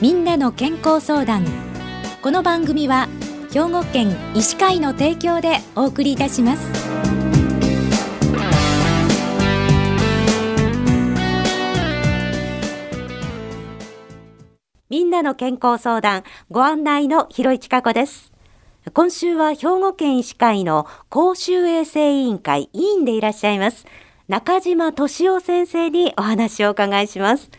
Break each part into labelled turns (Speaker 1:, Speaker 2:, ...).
Speaker 1: みんなの健康相談。この番組は兵庫県医師会の提供でお送りいたします。みんなの健康相談ご案内の広市加子です。今週は兵庫県医師会の公衆衛生委員会委員でいらっしゃいます中島俊夫先生にお話をお伺いします。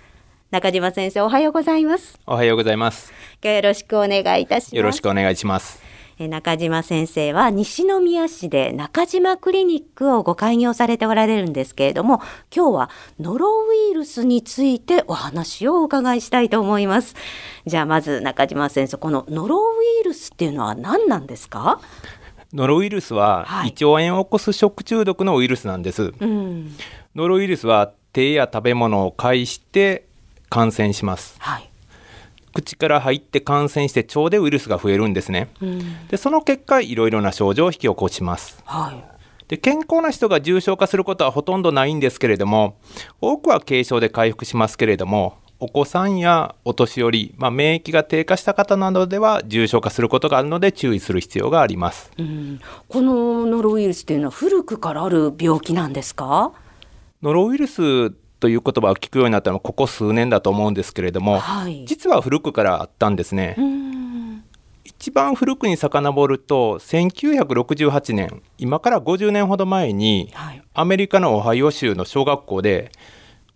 Speaker 1: 中島先生おはようございます。
Speaker 2: おはようございます。
Speaker 1: よろしくお願いいたします。
Speaker 2: よろしくお願いします。
Speaker 1: 中島先生は西宮市で中島クリニックをご開業されておられるんですけれども今日はノロウイルスについてお話をお伺いしたいと思います。じゃあまず中島先生このノロウイルスっていうのは何なんですか？
Speaker 2: ノロウイルスは胃腸炎を起こす食中毒のウイルスなんです、はいうん、ノロウイルスは手や食べ物を介して感染します、はい、口から入って感染して腸でウイルスが増えるんですね、うん、でその結果いろいろな症状を引き起こします、はい、で健康な人が重症化することはほとんどないんですけれども多くは軽症で回復しますけれどもお子さんやお年寄り、まあ、免疫が低下した方などでは重症化することがあるので注意する必要があります、うん、
Speaker 1: このノロウイルスというのは古くからある病気なんですか？
Speaker 2: ノロウイルスという言葉を聞くようになったのはここ数年だと思うんですけれども、はい、実は古くからあったんですね。一番古くに遡ると1968年今から50年ほど前に、はい、アメリカのオハイオ州の小学校で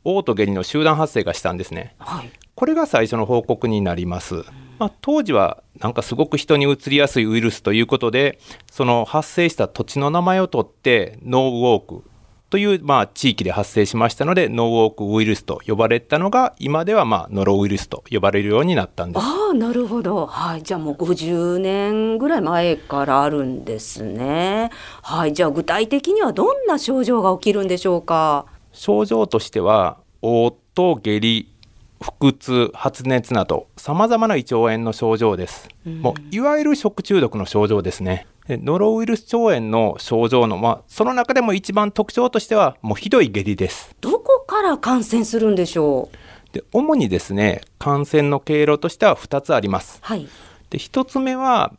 Speaker 2: 嘔吐下痢の集団発生がしたんですね、はい、これが最初の報告になります、まあ、当時はなんかすごく人にうつりやすいウイルスということでその発生した土地の名前を取ってノーウォークという、まあ、地域で発生しましたのでノーウォークウイルスと呼ばれたのが今では、まあ、ノロウイルスと呼ばれるようになったんです。
Speaker 1: ああなるほど、はい、じゃあもう50年ぐらい前からあるんですね。はい、じゃあ具体的にはどんな症状が起きるんでしょうか？
Speaker 2: 症状としては嘔吐下痢腹痛発熱などさまざまな胃腸炎の症状です、うん、もういわゆる食中毒の症状ですねノロウイルス腸炎の症状の、まあ、その中でも一番特徴としてはもうひどい下痢です。
Speaker 1: どこから感染するんでしょ
Speaker 2: う？で主にですね感染の経路としては2つあります、はい、で1つ目は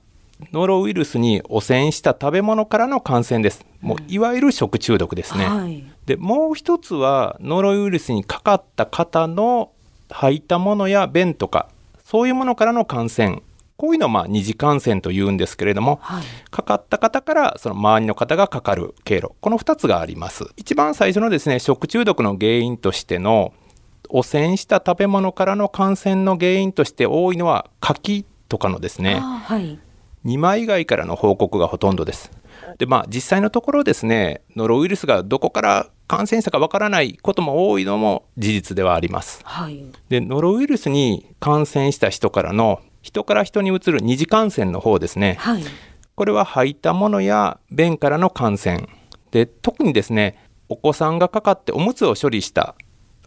Speaker 2: ノロウイルスに汚染した食べ物からの感染です。もういわゆる食中毒ですね。はい、でもう一つはノロウイルスにかかった方の吐いたものや便とかそういうものからの感染こういうのをまあ二次感染というんですけれども、はい、かかった方からその周りの方がかかる経路。この2つがあります。一番最初のですね食中毒の原因としての汚染した食べ物からの感染の原因として多いのは柿とかのですね、はい、2枚以外からの報告がほとんどです。でまあ実際のところですねノロウイルスがどこから感染者かわからないことも多いのも事実ではあります、はい、でノロウイルスに感染した人からの人から人にうつる二次感染の方ですね、はい、これは吐いたものや便からの感染で特にですねお子さんがかかっておむつを処理した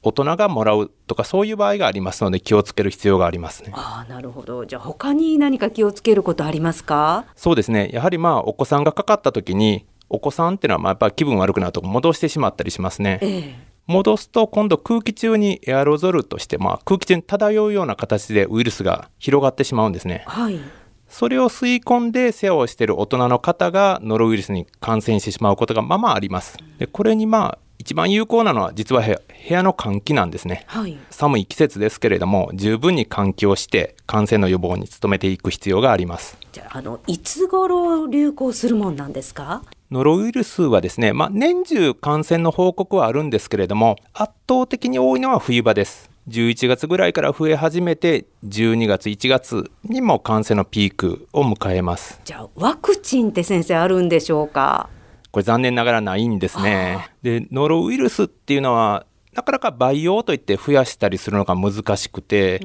Speaker 2: 大人がもらうとかそういう場合がありますので気をつける必要がありますね。
Speaker 1: あなるほど。じゃあ他に何か気をつけることありますか？
Speaker 2: そうですね。やはりまあお子さんがかかった時にお子さんっていうのはまあやっぱり気分悪くなると戻してしまったりしますね。えー戻すと今度空気中にエアロゾルとして、まあ、空気中に漂うような形でウイルスが広がってしまうんですね。はい、それを吸い込んで世話をしている大人の方がノロウイルスに感染してしまうことがまあまああります。でこれにまあ一番有効なのは実は部屋の換気なんですね、はい、寒い季節ですけれども十分に換気をして感染の予防に努めていく必要があります。
Speaker 1: じゃあのいつ頃流行するもんなんですか？
Speaker 2: ノロウイルスはですね、まあ、年中感染の報告はあるんですけれども圧倒的に多いのは冬場です。11月ぐらいから増え始めて12月1月にも感染のピークを迎えます。
Speaker 1: じゃあワクチンって先生あるんでしょうか？
Speaker 2: これ残念ながらないんですね。でノロウイルスっていうのはなかなか培養といって増やしたりするのが難しくて、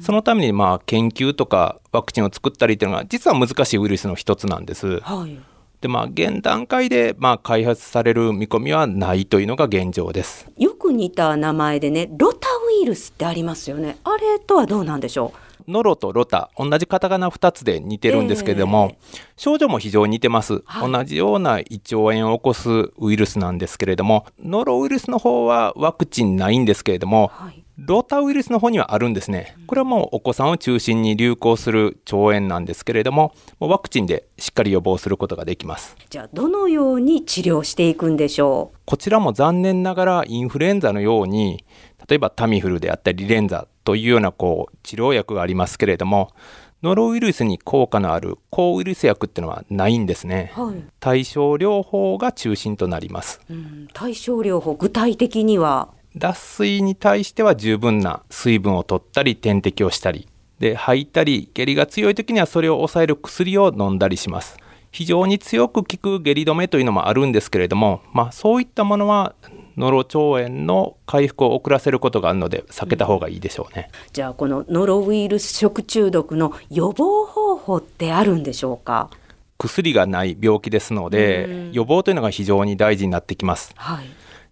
Speaker 2: そのためにまあ研究とかワクチンを作ったりっていうのが実は難しいウイルスの一つなんです。はい、でまあ現段階でまあ開発される見込みはないというのが現状です。
Speaker 1: よく似た名前でねロタウイルスってありますよね。あれとはどうなんでしょう？
Speaker 2: ノロとロタ同じカタカナ2つで似てるんですけれども、えー、症状も非常に似てます、はい、同じような胃腸炎を起こすウイルスなんですけれどもノロウイルスの方はワクチンないんですけれども、はい、ロータウイルスの方にはあるんですね。これはもうお子さんを中心に流行する腸炎なんですけれども、もうワクチンでしっかり予防することができます。
Speaker 1: じゃあ、どのように治療していくんでしょう？
Speaker 2: こちらも残念ながらインフルエンザのように、例えばタミフルであったりリレンザというようなこう治療薬がありますけれども、ノロウイルスに効果のある抗ウイルス薬っていうのはないんですね、はい、対症療法が中心となります、
Speaker 1: うん、対症療法具体的には？
Speaker 2: 脱水に対しては十分な水分を取ったり点滴をしたりで吐いたり下痢が強い時にはそれを抑える薬を飲んだりします。非常に強く効く下痢止めというのもあるんですけれども、まあ、そういったものはノロ腸炎の回復を遅らせることがあるので避けた方がいいでしょうね、
Speaker 1: うん、じゃあこのノロウイルス食中毒の予防方法ってあるんでしょうか？
Speaker 2: 薬がない病気ですので、予防というのが非常に大事になってきます、はい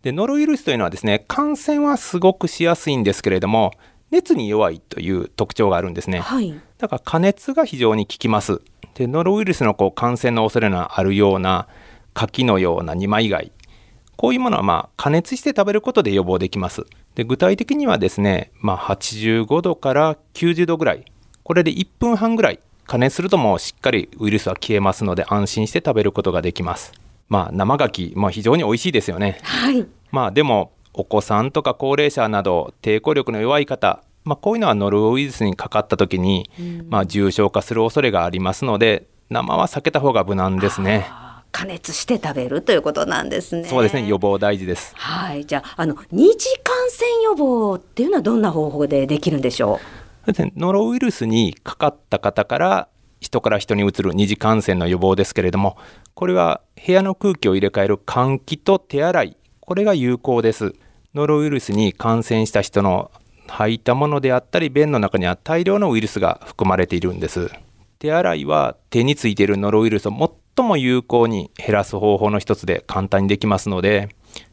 Speaker 2: でノロウイルスというのはですね感染はすごくしやすいんですけれども熱に弱いという特徴があるんですね、はい、だから加熱が非常に効きます。でノロウイルスのこう感染の恐れのあるような柿のような二枚貝。こういうものはまあ加熱して食べることで予防できます。で具体的にはですね、まあ、85度から90度ぐらい。これで1分半ぐらい加熱するともうしっかりウイルスは消えますので安心して食べることができます。まあ、生牡蠣、まあ、非常に美味しいですよね。
Speaker 1: はい、
Speaker 2: まあ、でもお子さんとか高齢者など抵抗力の弱い方、まあ、こういうのはノロウイルスにかかった時に、まあ、重症化する恐れがありますので生は避けた方が無難ですね。
Speaker 1: 加熱して食べるということなんですね。
Speaker 2: そうですね。予防大事です。
Speaker 1: はい。じゃあ、あの二次感染予防っていうのはどんな方法でできるんでしょ
Speaker 2: う？ノロウイルスにかかった方から人から人にうつる二次感染の予防ですけれども、これは部屋の空気を入れ替える換気と手洗い、これが有効です。ノロウイルスに感染した人の吐いたものであったり、便の中には大量のウイルスが含まれているんです。手洗いは手についているノロウイルスを最も有効に減らす方法の一つで簡単にできますので、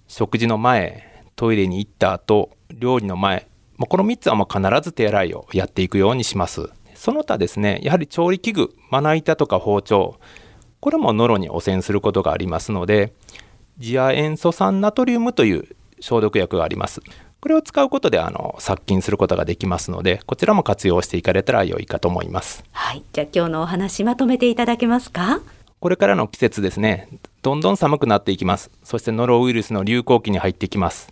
Speaker 2: 食事の前、トイレに行った後、料理の前、この3つはもう必ず手洗いをやっていくようにします。その他ですね、やはり調理器具、まな板とか包丁、これもノロに汚染することがありますのでジア塩素酸ナトリウムという消毒薬があります。これを使うことであの殺菌することができますのでこちらも活用していかれたら良いかと思います。
Speaker 1: はい。じゃあ今日のお話まとめていただけますか？
Speaker 2: これからの季節ですね。どんどん寒くなっていきます。そしてノロウイルスの流行期に入ってきます。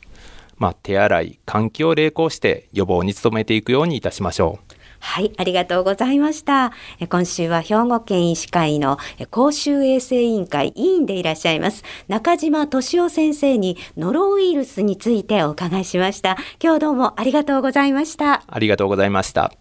Speaker 2: まあ、手洗い換気を励行して予防に努めていくようにいたしましょう
Speaker 1: はい、ありがとうございました。今週は兵庫県医師会の公衆衛生委員会委員でいらっしゃいます中島敏夫先生にノロウイルスについてお伺いしました。今日どうもありがとうございました。
Speaker 2: ありがとうございました。